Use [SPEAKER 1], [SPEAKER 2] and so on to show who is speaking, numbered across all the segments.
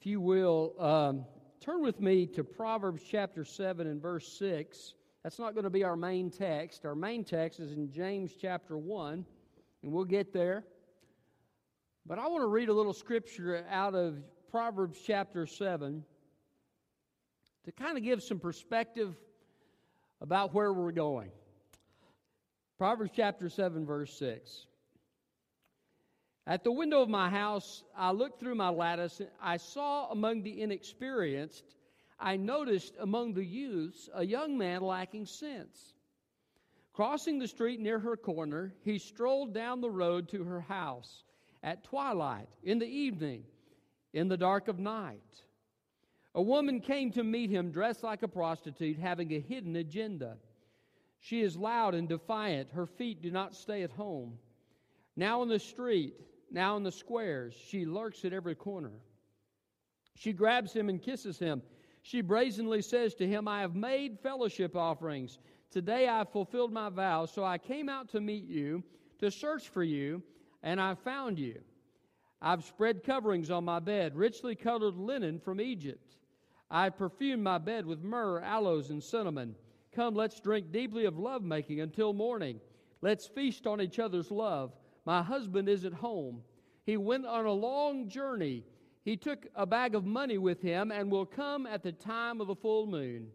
[SPEAKER 1] If you will, um, turn with me to Proverbs chapter 7 and verse 6. That's not going to be our main text. Our main text is in James chapter 1, and we'll get there. But I want to read a little scripture out of Proverbs chapter 7 to kind of give some perspective about where we're going. Proverbs chapter 7, verse 6. At the window of my house, I looked through my lattice. I saw among the inexperienced, I noticed among the youths a young man lacking sense. Crossing the street near her corner, he strolled down the road to her house at twilight, in the evening, in the dark of night. A woman came to meet him dressed like a prostitute, having a hidden agenda. She is loud and defiant. Her feet do not stay at home. Now in the street, now in the squares, she lurks at every corner. She grabs him and kisses him. She brazenly says to him, I have made fellowship offerings. Today I have fulfilled my vows, so I came out to meet you, to search for you, and I found you. I've spread coverings on my bed, richly colored linen from Egypt. I've perfumed my bed with myrrh, aloes, and cinnamon. Come, let's drink deeply of lovemaking until morning. Let's feast on each other's love. My husband is at home. He went on a long journey. He took a bag of money with him and will come at the time of the full moon.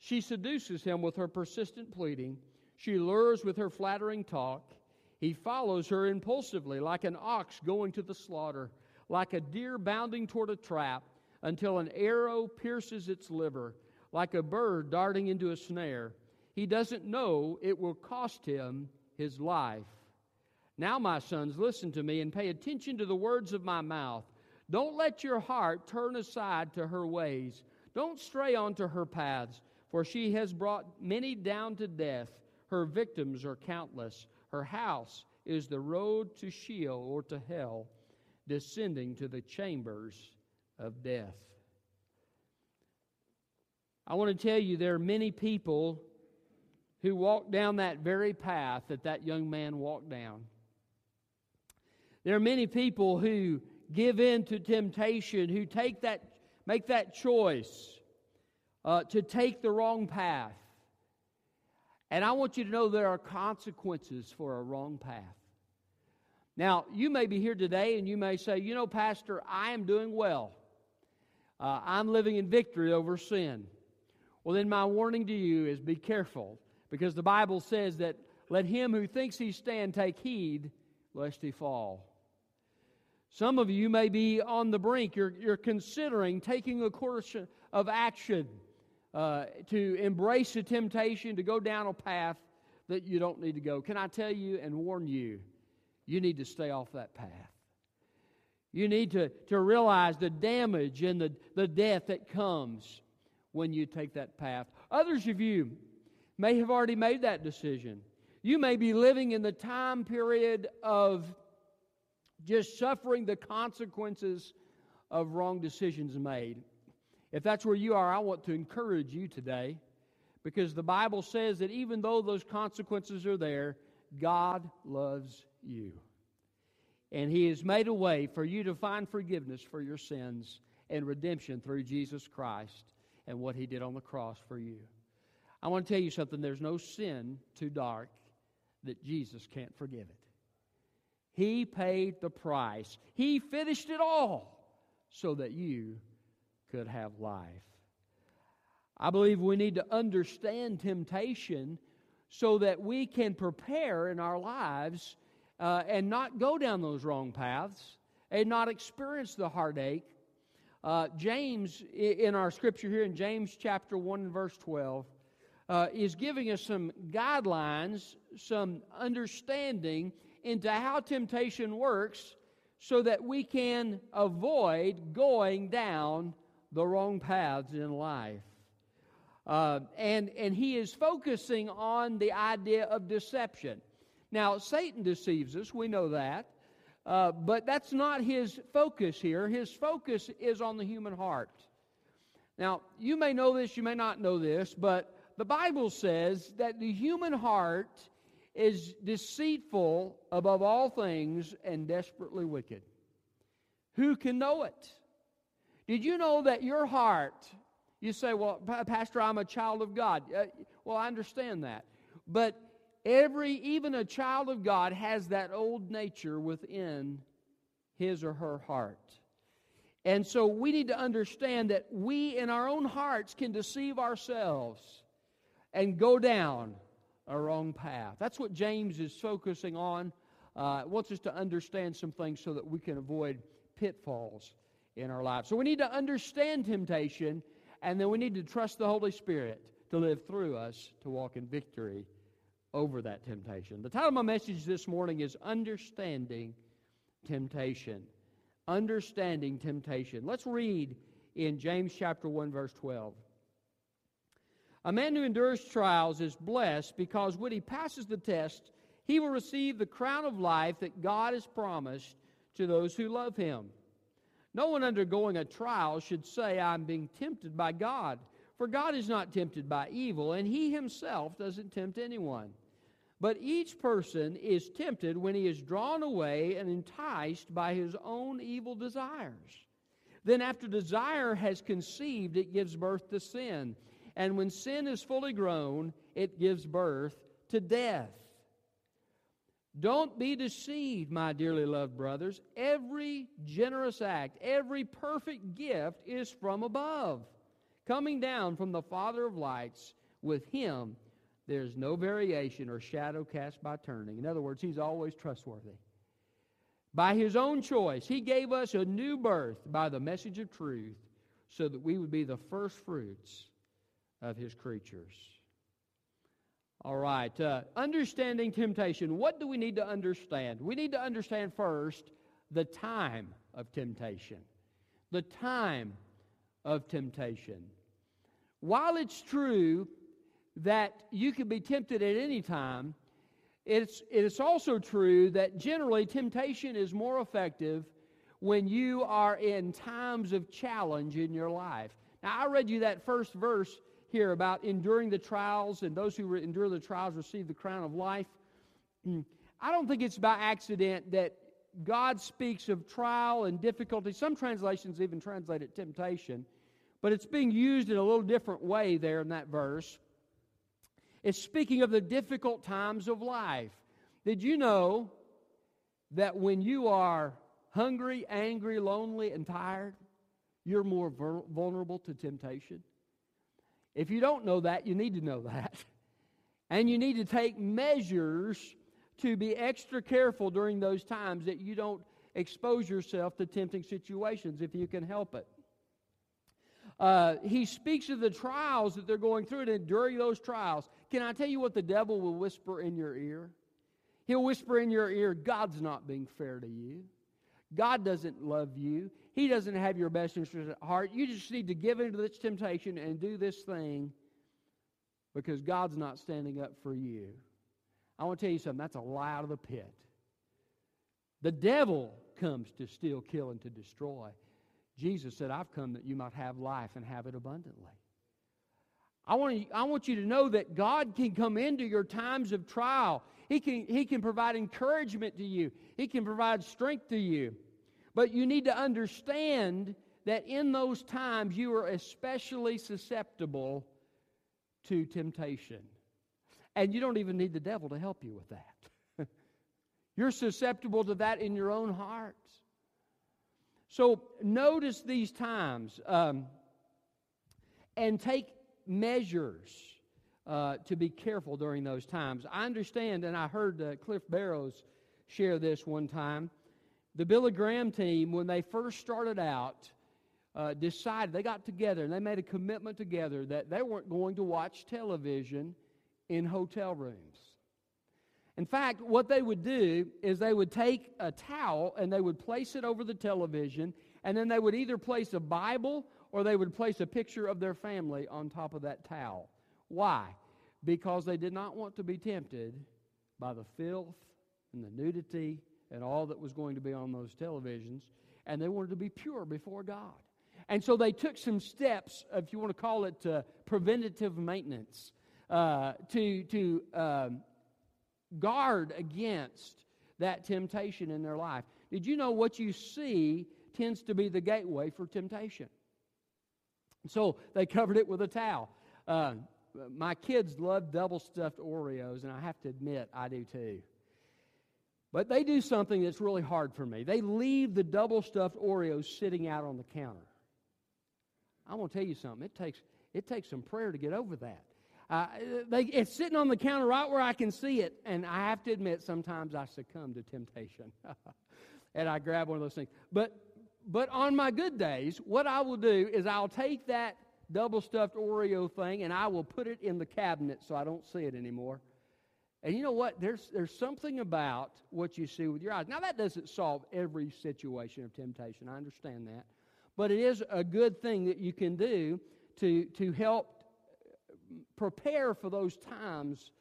[SPEAKER 1] She seduces him with her persistent pleading. She lures with her flattering talk. He follows her impulsively, like an ox going to the slaughter, like a deer bounding toward a trap, until an arrow pierces its liver, like a bird darting into a snare. He doesn't know it will cost him his life. Now, my sons, listen to me and pay attention to the words of my mouth. Don't let your heart turn aside to her ways. Don't stray onto her paths, for she has brought many down to death. Her victims are countless. Her house is the road to Sheol or to hell, descending to the chambers of death. I want to tell you there are many people who walk down that very path that that young man walked down. There are many people who give in to temptation, who take that, make that choice uh, to take the wrong path. And I want you to know there are consequences for a wrong path. Now, you may be here today and you may say, you know, Pastor, I am doing well. Uh, I'm living in victory over sin. Well, then, my warning to you is be careful because the Bible says that let him who thinks he stand take heed lest he fall. Some of you may be on the brink. You're, you're considering taking a course of action uh, to embrace a temptation to go down a path that you don't need to go. Can I tell you and warn you, you need to stay off that path. You need to, to realize the damage and the, the death that comes when you take that path. Others of you may have already made that decision. You may be living in the time period of just suffering the consequences of wrong decisions made. If that's where you are, I want to encourage you today because the Bible says that even though those consequences are there, God loves you. And He has made a way for you to find forgiveness for your sins and redemption through Jesus Christ and what He did on the cross for you. I want to tell you something there's no sin too dark that Jesus can't forgive it. He paid the price. He finished it all so that you could have life. I believe we need to understand temptation so that we can prepare in our lives uh, and not go down those wrong paths and not experience the heartache. Uh, James, in our scripture here in James chapter 1 and verse 12, uh, is giving us some guidelines, some understanding into how temptation works so that we can avoid going down the wrong paths in life. Uh, and, and he is focusing on the idea of deception. Now, Satan deceives us, we know that, uh, but that's not his focus here. His focus is on the human heart. Now, you may know this, you may not know this, but the Bible says that the human heart is deceitful above all things and desperately wicked. Who can know it? Did you know that your heart, you say, well, Pastor, I'm a child of God. Uh, well, I understand that. But every, even a child of God, has that old nature within his or her heart. And so we need to understand that we in our own hearts can deceive ourselves and go down a wrong path. That's what James is focusing on. Uh, wants us to understand some things so that we can avoid pitfalls in our lives. So we need to understand temptation, and then we need to trust the Holy Spirit to live through us to walk in victory over that temptation. The title of my message this morning is Understanding Temptation. Understanding Temptation. Let's read in James chapter 1 verse 12. A man who endures trials is blessed because when he passes the test, he will receive the crown of life that God has promised to those who love him. No one undergoing a trial should say, I'm being tempted by God. For God is not tempted by evil, and he himself doesn't tempt anyone. But each person is tempted when he is drawn away and enticed by his own evil desires. Then, after desire has conceived, it gives birth to sin. And when sin is fully grown, it gives birth to death. Don't be deceived, my dearly loved brothers. Every generous act, every perfect gift is from above, coming down from the Father of lights. With him, there's no variation or shadow cast by turning. In other words, he's always trustworthy. By his own choice, he gave us a new birth by the message of truth so that we would be the first fruits of his creatures. All right, uh, understanding temptation. What do we need to understand? We need to understand first the time of temptation. The time of temptation. While it's true that you can be tempted at any time, it's, it's also true that generally temptation is more effective when you are in times of challenge in your life. Now, I read you that first verse here about enduring the trials, and those who endure the trials receive the crown of life. I don't think it's by accident that God speaks of trial and difficulty. Some translations even translate it temptation, but it's being used in a little different way there in that verse. It's speaking of the difficult times of life. Did you know that when you are hungry, angry, lonely, and tired, you're more vulnerable to temptation? If you don't know that, you need to know that. And you need to take measures to be extra careful during those times that you don't expose yourself to tempting situations if you can help it. Uh, he speaks of the trials that they're going through, and during those trials, can I tell you what the devil will whisper in your ear? He'll whisper in your ear, God's not being fair to you. God doesn't love you. He doesn't have your best interest at heart. You just need to give into this temptation and do this thing because God's not standing up for you. I want to tell you something that's a lie out of the pit. The devil comes to steal, kill, and to destroy. Jesus said, I've come that you might have life and have it abundantly. I want, you, I want you to know that God can come into your times of trial. He can, he can provide encouragement to you, He can provide strength to you. But you need to understand that in those times you are especially susceptible to temptation. And you don't even need the devil to help you with that. You're susceptible to that in your own hearts. So notice these times um, and take measures uh, to be careful during those times. I understand, and I heard uh, Cliff Barrows share this one time the Billy Graham team, when they first started out, uh, decided, they got together and they made a commitment together that they weren't going to watch television in hotel rooms. In fact, what they would do is they would take a towel and they would place it over the television, and then they would either place a Bible or they would place a picture of their family on top of that towel. Why? Because they did not want to be tempted by the filth and the nudity and all that was going to be on those televisions, and they wanted to be pure before God. And so they took some steps, if you want to call it uh, preventative maintenance, uh, to, to um, guard against that temptation in their life. Did you know what you see tends to be the gateway for temptation. So they covered it with a towel. Uh, my kids love double stuffed Oreos, and I have to admit, I do too. But they do something that's really hard for me. They leave the double stuffed Oreos sitting out on the counter. I'm going to tell you something. It takes, it takes some prayer to get over that. Uh, they, it's sitting on the counter right where I can see it, and I have to admit, sometimes I succumb to temptation. and I grab one of those things. But, but on my good days, what I will do is I'll take that double stuffed Oreo thing and I will put it in the cabinet so I don't see it anymore. And you know what? There's, there's something about what you see with your eyes. Now, that doesn't solve every situation of temptation. I understand that. But it is a good thing that you can do to, to help prepare for those times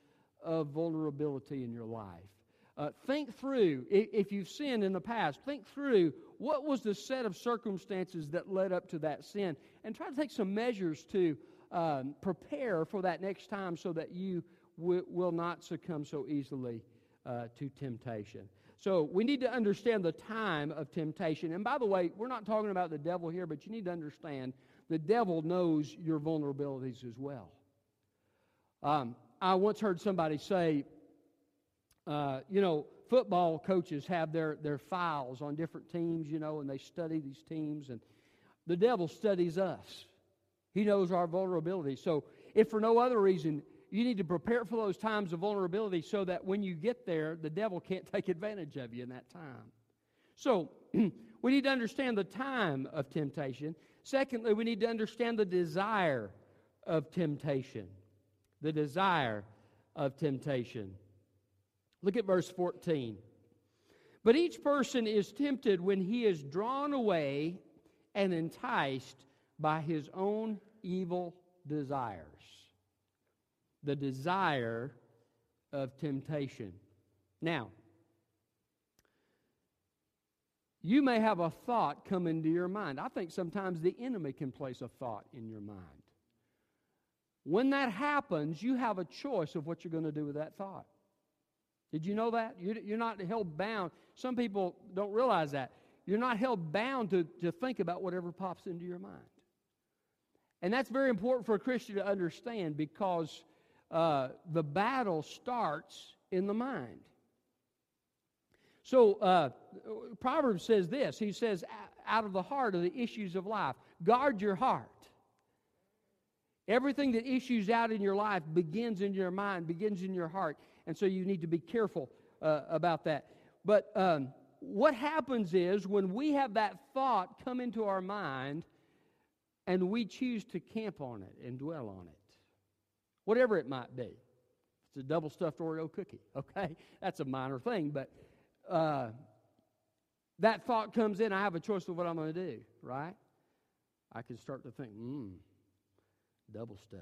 [SPEAKER 1] of vulnerability in your life. Uh, think through, if you've sinned in the past, think through what was the set of circumstances that led up to that sin and try to take some measures to um, prepare for that next time so that you will not succumb so easily uh, to temptation. So we need to understand the time of temptation. And by the way, we're not talking about the devil here, but you need to understand the devil knows your vulnerabilities as well. Um, I once heard somebody say, uh, you know, football coaches have their, their files on different teams, you know, and they study these teams. And the devil studies us, he knows our vulnerability. So, if for no other reason, you need to prepare for those times of vulnerability so that when you get there, the devil can't take advantage of you in that time. So, we need to understand the time of temptation. Secondly, we need to understand the desire of temptation. The desire of temptation. Look at verse 14. But each person is tempted when he is drawn away and enticed by his own evil desires. The desire of temptation. Now, you may have a thought come into your mind. I think sometimes the enemy can place a thought in your mind. When that happens, you have a choice of what you're going to do with that thought. Did you know that? You're not held bound. Some people don't realize that. You're not held bound to, to think about whatever pops into your mind. And that's very important for a Christian to understand because uh, the battle starts in the mind. So, uh, Proverbs says this He says, out of the heart are the issues of life. Guard your heart. Everything that issues out in your life begins in your mind, begins in your heart. And so you need to be careful uh, about that. But um, what happens is when we have that thought come into our mind and we choose to camp on it and dwell on it, whatever it might be. It's a double stuffed Oreo cookie, okay? That's a minor thing, but uh, that thought comes in. I have a choice of what I'm going to do, right? I can start to think, hmm, double stuff.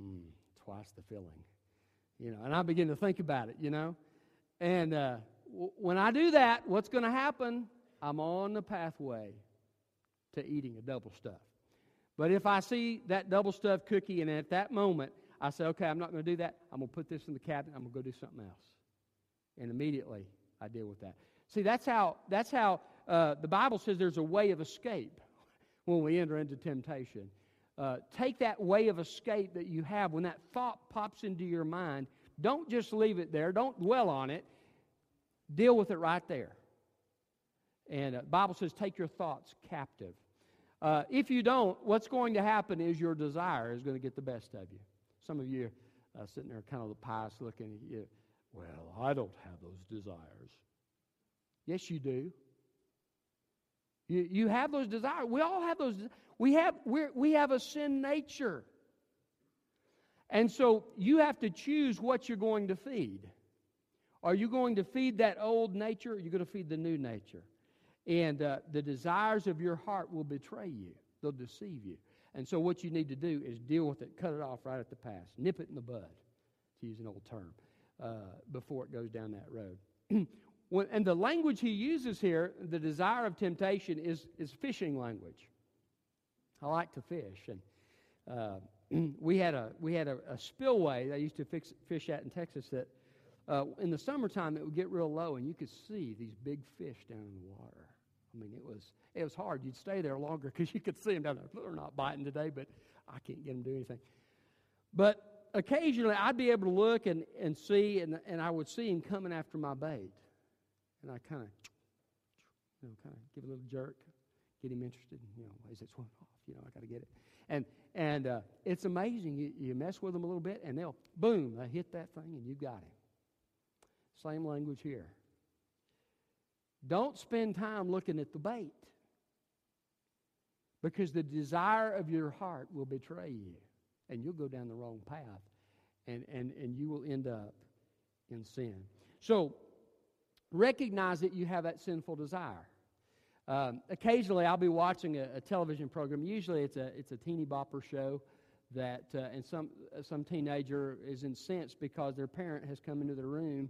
[SPEAKER 1] Hmm, twice the filling. You know, and I begin to think about it, you know. And uh, w- when I do that, what's going to happen? I'm on the pathway to eating a double stuff. But if I see that double stuffed cookie and at that moment I say, okay, I'm not going to do that, I'm going to put this in the cabinet, I'm going to go do something else. And immediately I deal with that. See, that's how, that's how uh, the Bible says there's a way of escape when we enter into temptation. Uh, take that way of escape that you have when that thought pops into your mind. Don't just leave it there. Don't dwell on it. Deal with it right there. And uh, Bible says, take your thoughts captive. Uh, if you don't, what's going to happen is your desire is going to get the best of you. Some of you are uh, sitting there kind of the pious looking at you. Well, I don't have those desires. Yes, you do. You, you have those desires. We all have those. We have, we're, we have a sin nature. And so you have to choose what you're going to feed. Are you going to feed that old nature or are you going to feed the new nature? And uh, the desires of your heart will betray you, they'll deceive you. And so what you need to do is deal with it, cut it off right at the pass, nip it in the bud, to use an old term, uh, before it goes down that road. When, and the language he uses here, the desire of temptation, is, is fishing language. I like to fish, and uh, we had a we had a, a spillway I used to fix, fish at in Texas that uh, in the summertime it would get real low, and you could see these big fish down in the water. I mean, it was it was hard. You'd stay there longer because you could see them down there. They're not biting today, but I can't get them to do anything. But occasionally, I'd be able to look and, and see, and, and I would see him coming after my bait. And I kind of, you know, kind of give a little jerk, get him interested. You know, is it swimming off? You know, I got to get it. And and uh, it's amazing. You, you mess with them a little bit, and they'll boom, they hit that thing, and you got him. Same language here. Don't spend time looking at the bait because the desire of your heart will betray you and you'll go down the wrong path and, and, and you will end up in sin. So recognize that you have that sinful desire. Um, occasionally, I'll be watching a, a, television program. Usually, it's a it's a teeny bopper show that, uh, and some some teenager is incensed because their parent has come into the room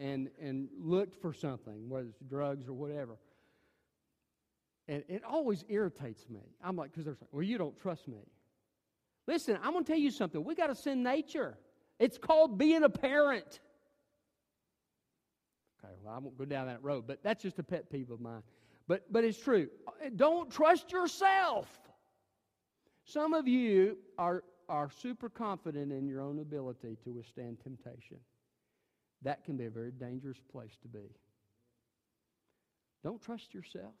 [SPEAKER 1] and and looked for something, whether it's drugs or whatever. And it always irritates me. I'm like, because they're saying, well, you don't trust me. Listen, I'm going to tell you something. We got a sin nature. It's called being a parent. Okay, well, I won't go down that road, but that's just a pet peeve of mine. But, but it's true. Don't trust yourself. Some of you are, are super confident in your own ability to withstand temptation. That can be a very dangerous place to be. Don't trust yourself.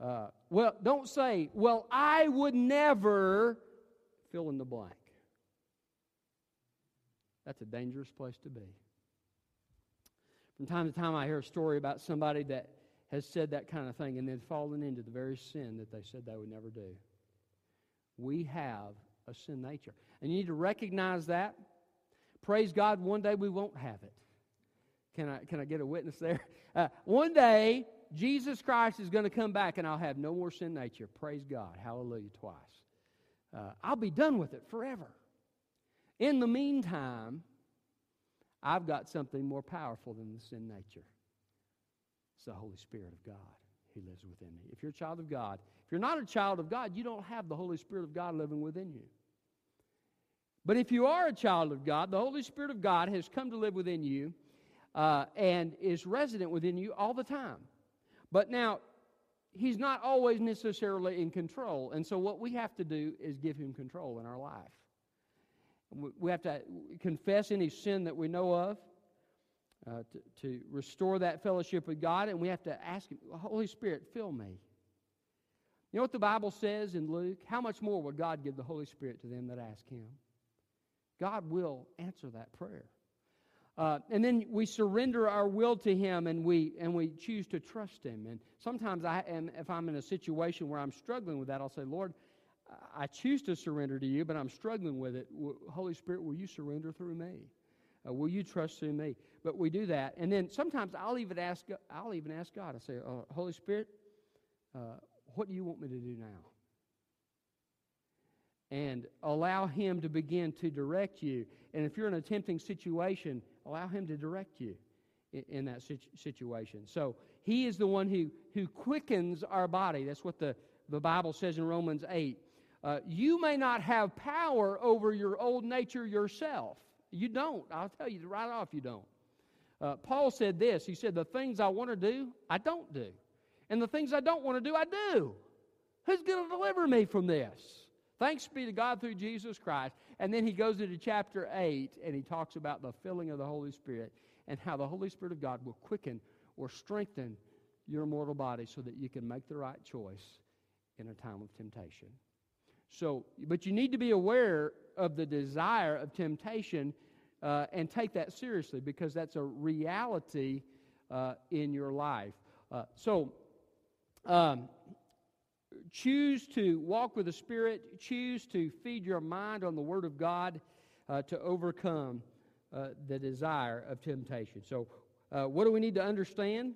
[SPEAKER 1] Uh, well, don't say, well, I would never fill in the blank. That's a dangerous place to be. From time to time, I hear a story about somebody that has said that kind of thing and then fallen into the very sin that they said they would never do. We have a sin nature. And you need to recognize that. Praise God, one day we won't have it. Can I, can I get a witness there? Uh, one day, Jesus Christ is going to come back and I'll have no more sin nature. Praise God. Hallelujah, twice. Uh, I'll be done with it forever. In the meantime, I've got something more powerful than the sin nature. It's the Holy Spirit of God. He lives within me. If you're a child of God, if you're not a child of God, you don't have the Holy Spirit of God living within you. But if you are a child of God, the Holy Spirit of God has come to live within you uh, and is resident within you all the time. But now, he's not always necessarily in control. And so, what we have to do is give him control in our life. We have to confess any sin that we know of uh, to, to restore that fellowship with God, and we have to ask him, Holy Spirit, fill me. You know what the Bible says in Luke? How much more will God give the Holy Spirit to them that ask him? God will answer that prayer. Uh, and then we surrender our will to Him and we, and we choose to trust Him. And sometimes, I am, if I'm in a situation where I'm struggling with that, I'll say, Lord, I choose to surrender to you, but I'm struggling with it. Holy Spirit, will you surrender through me? Uh, will you trust through me? But we do that. And then sometimes I'll even ask, I'll even ask God. I say, uh, Holy Spirit, uh, what do you want me to do now? And allow Him to begin to direct you. And if you're in a tempting situation, Allow Him to direct you in, in that situ- situation. So He is the one who, who quickens our body. That's what the, the Bible says in Romans 8. Uh, you may not have power over your old nature yourself. You don't. I'll tell you right off, you don't. Uh, Paul said this He said, The things I want to do, I don't do. And the things I don't want to do, I do. Who's going to deliver me from this? Thanks be to God through Jesus Christ. And then he goes into chapter 8 and he talks about the filling of the Holy Spirit and how the Holy Spirit of God will quicken or strengthen your mortal body so that you can make the right choice in a time of temptation. So, but you need to be aware of the desire of temptation uh, and take that seriously because that's a reality uh, in your life. Uh, so, um, choose to walk with the Spirit, choose to feed your mind on the Word of God uh, to overcome uh, the desire of temptation. So, uh, what do we need to understand?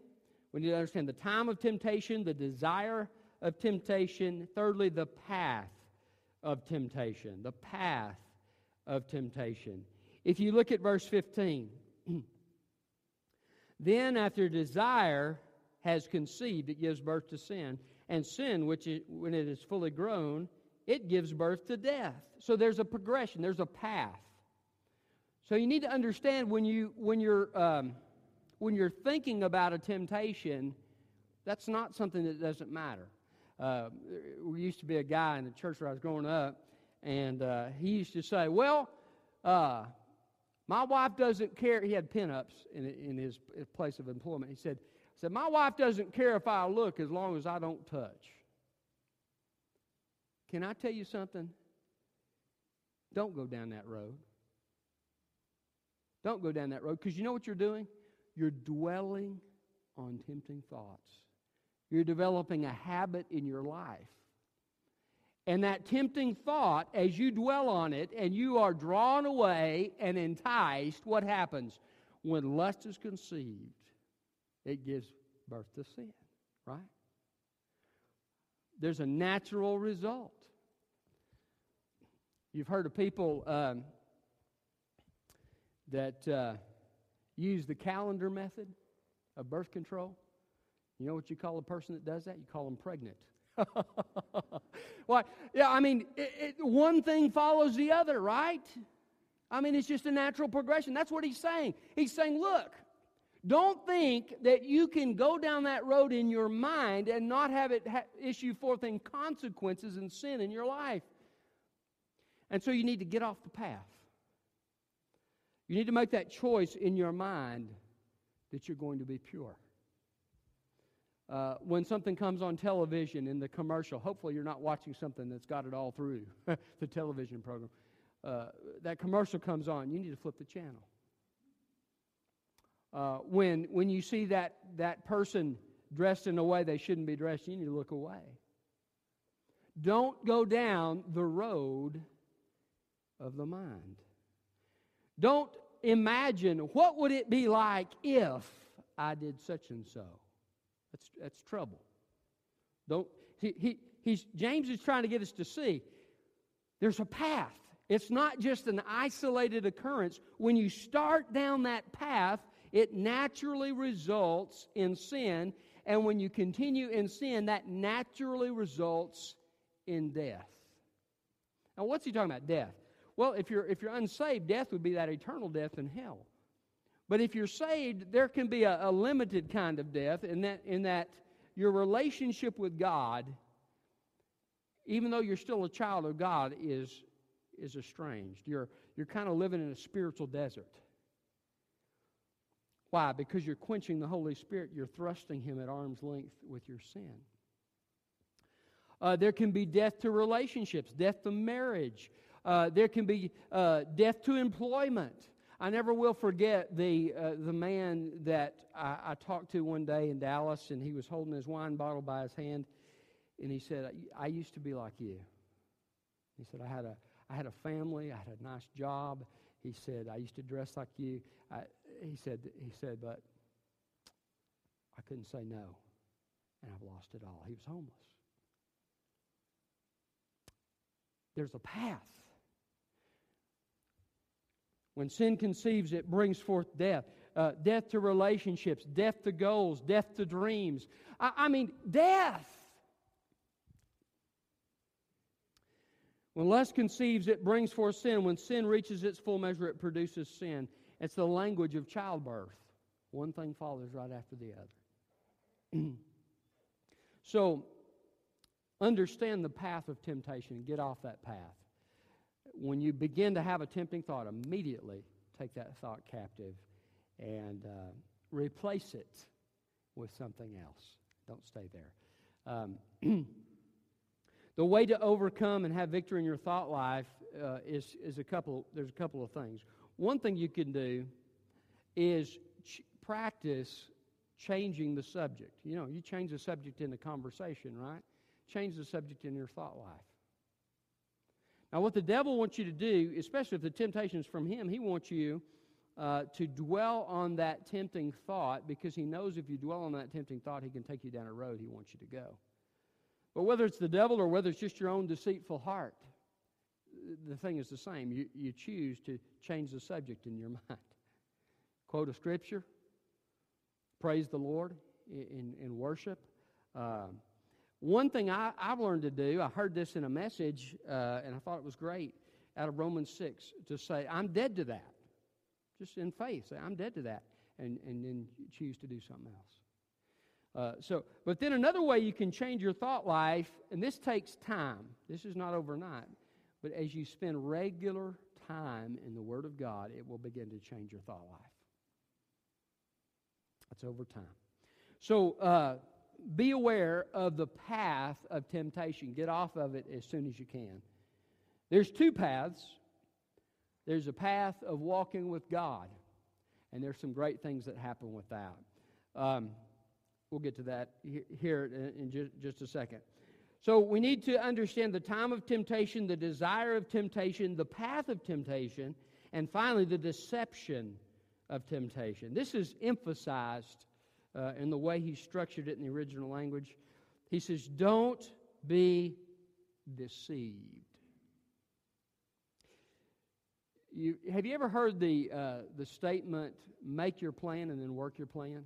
[SPEAKER 1] We need to understand the time of temptation, the desire of temptation. Thirdly, the path of temptation. The path of temptation. If you look at verse 15, then after desire has conceived, it gives birth to sin. And sin, which when it is fully grown, it gives birth to death. So there's a progression, there's a path. So you need to understand when you when you're um, when you're thinking about a temptation, That's not something that doesn't matter. Uh, there used to be a guy in the church where I was growing up, and uh, he used to say, Well, uh, my wife doesn't care. He had pinups in, in his place of employment. He said, said, My wife doesn't care if I look as long as I don't touch. Can I tell you something? Don't go down that road. Don't go down that road because you know what you're doing? You're dwelling on tempting thoughts. You're developing a habit in your life. And that tempting thought, as you dwell on it and you are drawn away and enticed, what happens? When lust is conceived, it gives birth to sin, right? There's a natural result. You've heard of people um, that uh, use the calendar method of birth control. You know what you call a person that does that? You call them pregnant. Why? Yeah, I mean, it, it, one thing follows the other, right? I mean, it's just a natural progression. That's what he's saying. He's saying, look, don't think that you can go down that road in your mind and not have it ha- issue forth in consequences and sin in your life. And so you need to get off the path. You need to make that choice in your mind that you're going to be pure. Uh, when something comes on television in the commercial, hopefully you're not watching something that's got it all through the television program. Uh, that commercial comes on, you need to flip the channel. Uh, when, when you see that, that person dressed in a way they shouldn't be dressed, you need to look away. Don't go down the road of the mind. Don't imagine what would it be like if I did such and so. That's, that's trouble. Don't he, he he's James is trying to get us to see there's a path. It's not just an isolated occurrence. When you start down that path, it naturally results in sin. And when you continue in sin, that naturally results in death. Now, what's he talking about? Death. Well, if you're, if you're unsaved, death would be that eternal death in hell. But if you're saved, there can be a, a limited kind of death in that, in that your relationship with God, even though you're still a child of God, is, is estranged. You're, you're kind of living in a spiritual desert. Why? Because you're quenching the Holy Spirit. You're thrusting Him at arm's length with your sin. Uh, there can be death to relationships, death to marriage. Uh, there can be uh, death to employment. I never will forget the, uh, the man that I, I, talked to one day in Dallas, and he was holding his wine bottle by his hand, and he said, I, I used to be like you. He said, I had, a, I had a family, I had a nice job. He said, I used to dress like you. I, he, said, he said, but I couldn't say no, and I've lost it all. He was homeless. There's a path when sin conceives, it brings forth death. Uh, death to relationships, death to goals, death to dreams. I, I mean, death. When lust conceives, it brings forth sin. When sin reaches its full measure, it produces sin. It's the language of childbirth. One thing follows right after the other. so, understand the path of temptation and get off that path when you begin to have a tempting thought, immediately take that thought captive and uh, replace it with something else. Don't stay there. Um, the way to overcome and have victory in your thought life uh, is, is a couple, there's a couple of things. One thing you can do is ch- practice changing the subject. You know, you change the subject in a conversation, right? Change the subject in your thought life. Now, what the devil wants you to do, especially if the temptation is from him, he wants you uh, to dwell on that tempting thought because he knows if you dwell on that tempting thought, he can take you down a road he wants you to go. But whether it's the devil or whether it's just your own deceitful heart, the thing is the same. You, you choose to change the subject in your mind. Quote a scripture, praise the Lord in, in worship. Uh, one thing I, have learned to do, I heard this in a message, uh, and I thought it was great out of Romans 6 to say, I'm dead to that. Just in faith, say, I'm dead to that, and, and then choose to do something else. Uh, so, but then another way you can change your thought life, and this takes time. This is not overnight, but as you spend regular time in the Word of God, it will begin to change your thought life. That's over time. So, uh, be aware of the path of temptation. Get off of it as soon as you can. There's two paths. There's a path of walking with God, and there's some great things that happen with that. Um, we'll get to that here in just a second. So we need to understand the time of temptation, the desire of temptation, the path of temptation, and finally the deception of temptation. This is emphasized uh, in the way he structured it in the original language. He says, Don't be deceived. You, have you ever heard the, uh, the statement, make your plan and then work your plan?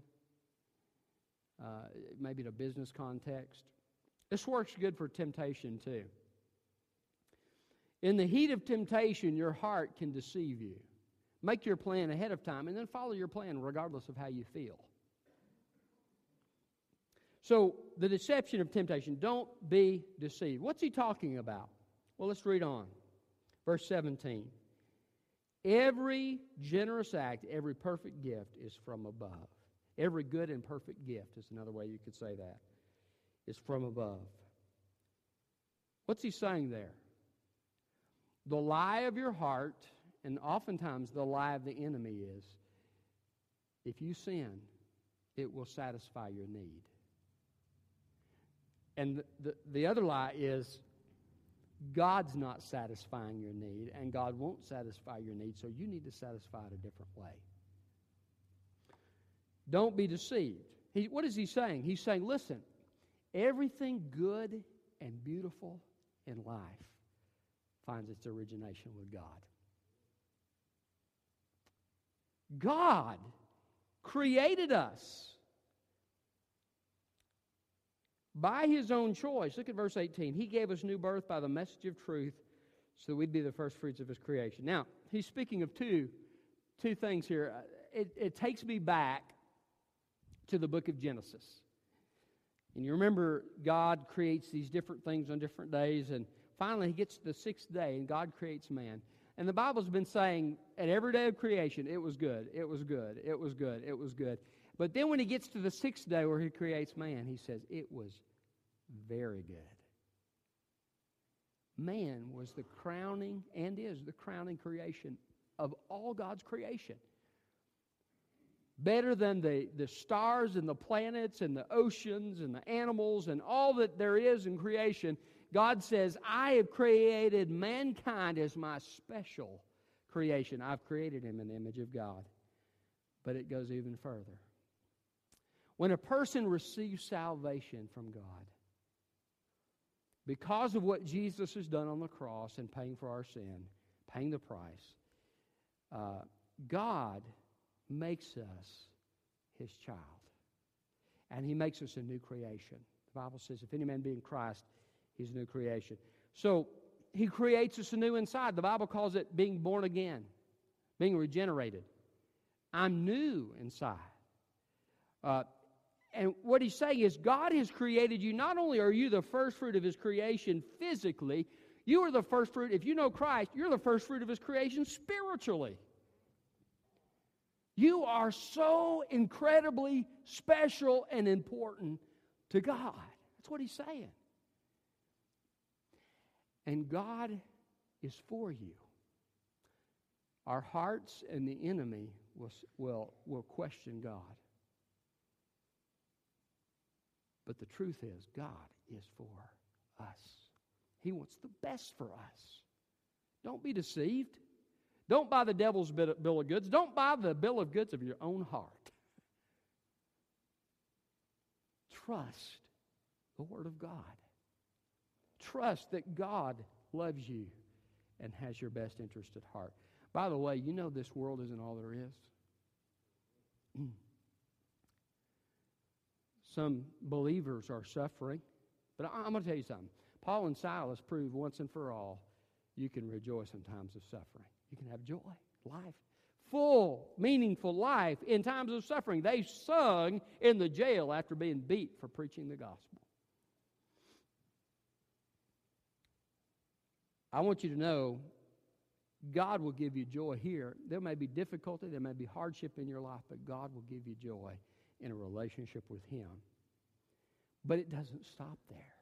[SPEAKER 1] Uh, maybe in a business context. This works good for temptation too. In the heat of temptation, your heart can deceive you. Make your plan ahead of time and then follow your plan regardless of how you feel. So, the deception of temptation, don't be deceived. What's he talking about? Well, let's read on. Verse 17. Every generous act, every perfect gift is from above. Every good and perfect gift is another way you could say that, is from above. What's he saying there? The lie of your heart, and oftentimes the lie of the enemy is if you sin, it will satisfy your need. And the, the, the, other lie is God's not satisfying your need, and God won't satisfy your need, so you need to satisfy it a different way. Don't be deceived. He, what is he saying? He's saying, listen, everything good and beautiful in life finds its origination with God. God created us by his own choice. Look at verse 18. He gave us new birth by the message of truth so we'd be the first fruits of his creation. Now, he's speaking of two, two things here. Uh, it, it takes me back to the book of Genesis. And you remember, God creates these different things on different days, and finally, He gets to the sixth day, and God creates man. And the Bible's been saying at every day of creation, it was good, it was good, it was good, it was good. But then when He gets to the sixth day where He creates man, He says, it was very good. Man was the crowning, and is the crowning creation of all God's creation better than the, the stars and the planets and the oceans and the animals and all that there is in creation, God says, I have created mankind as my special creation. I've created him in the image of God. But it goes even further. When a person receives salvation from God, because of what Jesus has done on the cross and paying for our sin, paying the price, uh, God makes us his child. And he makes us a new creation. The Bible says, if any man be in Christ, he's a new creation. So he creates us anew inside. The Bible calls it being born again, being regenerated. I'm new inside. Uh, and what he's saying is, God has created you. Not only are you the first fruit of his creation physically, you are the first fruit. If you know Christ, you're the first fruit of his creation spiritually. You are so incredibly special and important to God. That's what he's saying. And God is for you. Our hearts and the enemy will, will, will question God. But the truth is, God is for us. He wants the best for us. Don't be deceived. Don't buy the devil's bill of goods. Don't buy the bill of goods of your own heart. Trust the Word of God. Trust that God loves you and has your best interest at heart. By the way, you know this world isn't all there is. Some believers are suffering. But I'm going to tell you something. Paul and Silas prove once and for all you can rejoice in times of suffering. You can have joy, life, full, meaningful life in times of suffering. They sung in the jail after being beat for preaching the gospel. I want you to know God will give you joy here. There may be difficulty, there may be hardship in your life, but God will give you joy in a relationship with Him. But it doesn't stop there.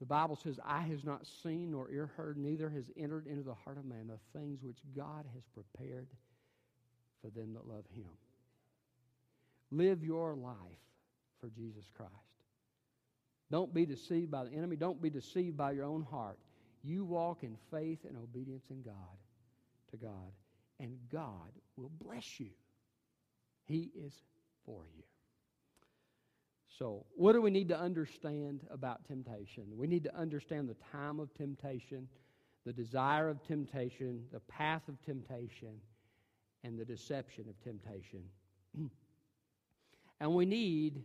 [SPEAKER 1] The Bible says, Eye has not seen nor ear heard, neither has entered into the heart of man the things which God has prepared for them that love Him. Live your life for Jesus Christ. Don't be deceived by the enemy. Don't be deceived by your own heart. You walk in faith and obedience in God, to God, and God will bless you. He is for you. So, what do we need to understand about temptation? We need to understand the time of temptation, the desire of temptation, the path of temptation, and the deception of temptation. and we need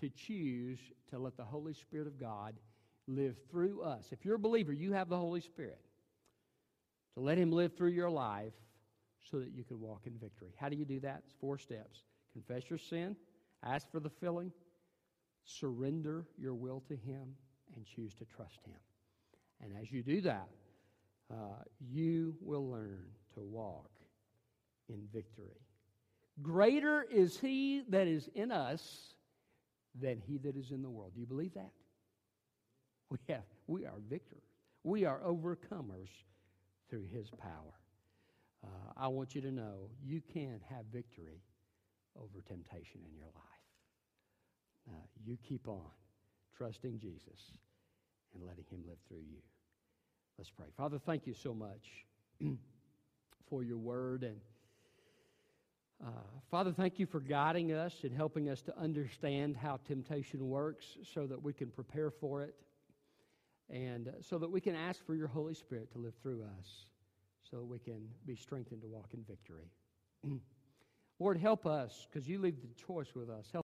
[SPEAKER 1] to choose to let the Holy Spirit of God live through us. If you're a believer, you have the Holy Spirit. To let Him live through your life so that you can walk in victory. How do you do that? It's four steps confess your sin, ask for the filling, surrender your will to Him, and choose to trust Him. And as you do that, uh, you will learn to walk in victory. Greater is He that is in us than He that is in the world. Do you believe that? We, have, we are victors. We are overcomers through His power. Uh, I want you to know you can have victory over temptation in your life. Uh, you keep on trusting Jesus and letting Him live through you. Let's pray. Father, thank you so much for your word. And uh, Father, thank you for guiding us and helping us to understand how temptation works so that we can prepare for it and so that we can ask for your Holy Spirit to live through us so we can be strengthened to walk in victory. Lord, help us because you leave the choice with us. Help